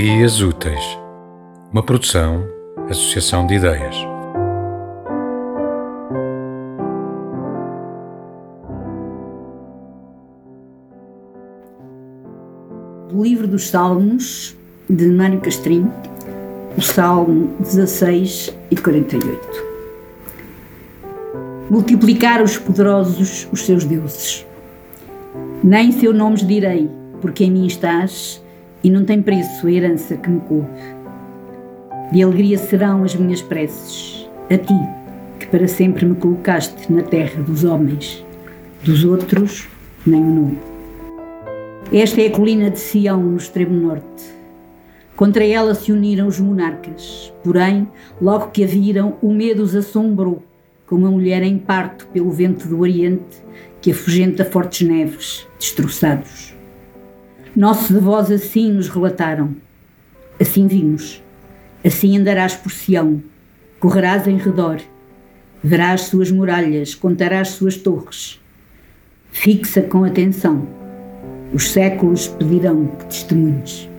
Dias Úteis, uma produção, associação de ideias. Do livro dos Salmos, de Mário Castrinho, o Salmo 16 e 48. Multiplicar os poderosos os seus deuses. Nem seu nome direi, porque em mim estás e não tem preço a herança que me coube. De alegria serão as minhas preces, a ti, que para sempre me colocaste na terra dos homens, dos outros, nem o nome. Esta é a colina de Sião, no extremo norte. Contra ela se uniram os monarcas, porém, logo que a viram, o medo os assombrou, como a mulher em parto pelo vento do Oriente que afugenta fortes neves, destroçados. Nossos avós assim nos relataram. Assim vimos. Assim andarás por Sião, correrás em redor, verás suas muralhas, contarás suas torres. Fixa com atenção. Os séculos pedirão que testemunhes.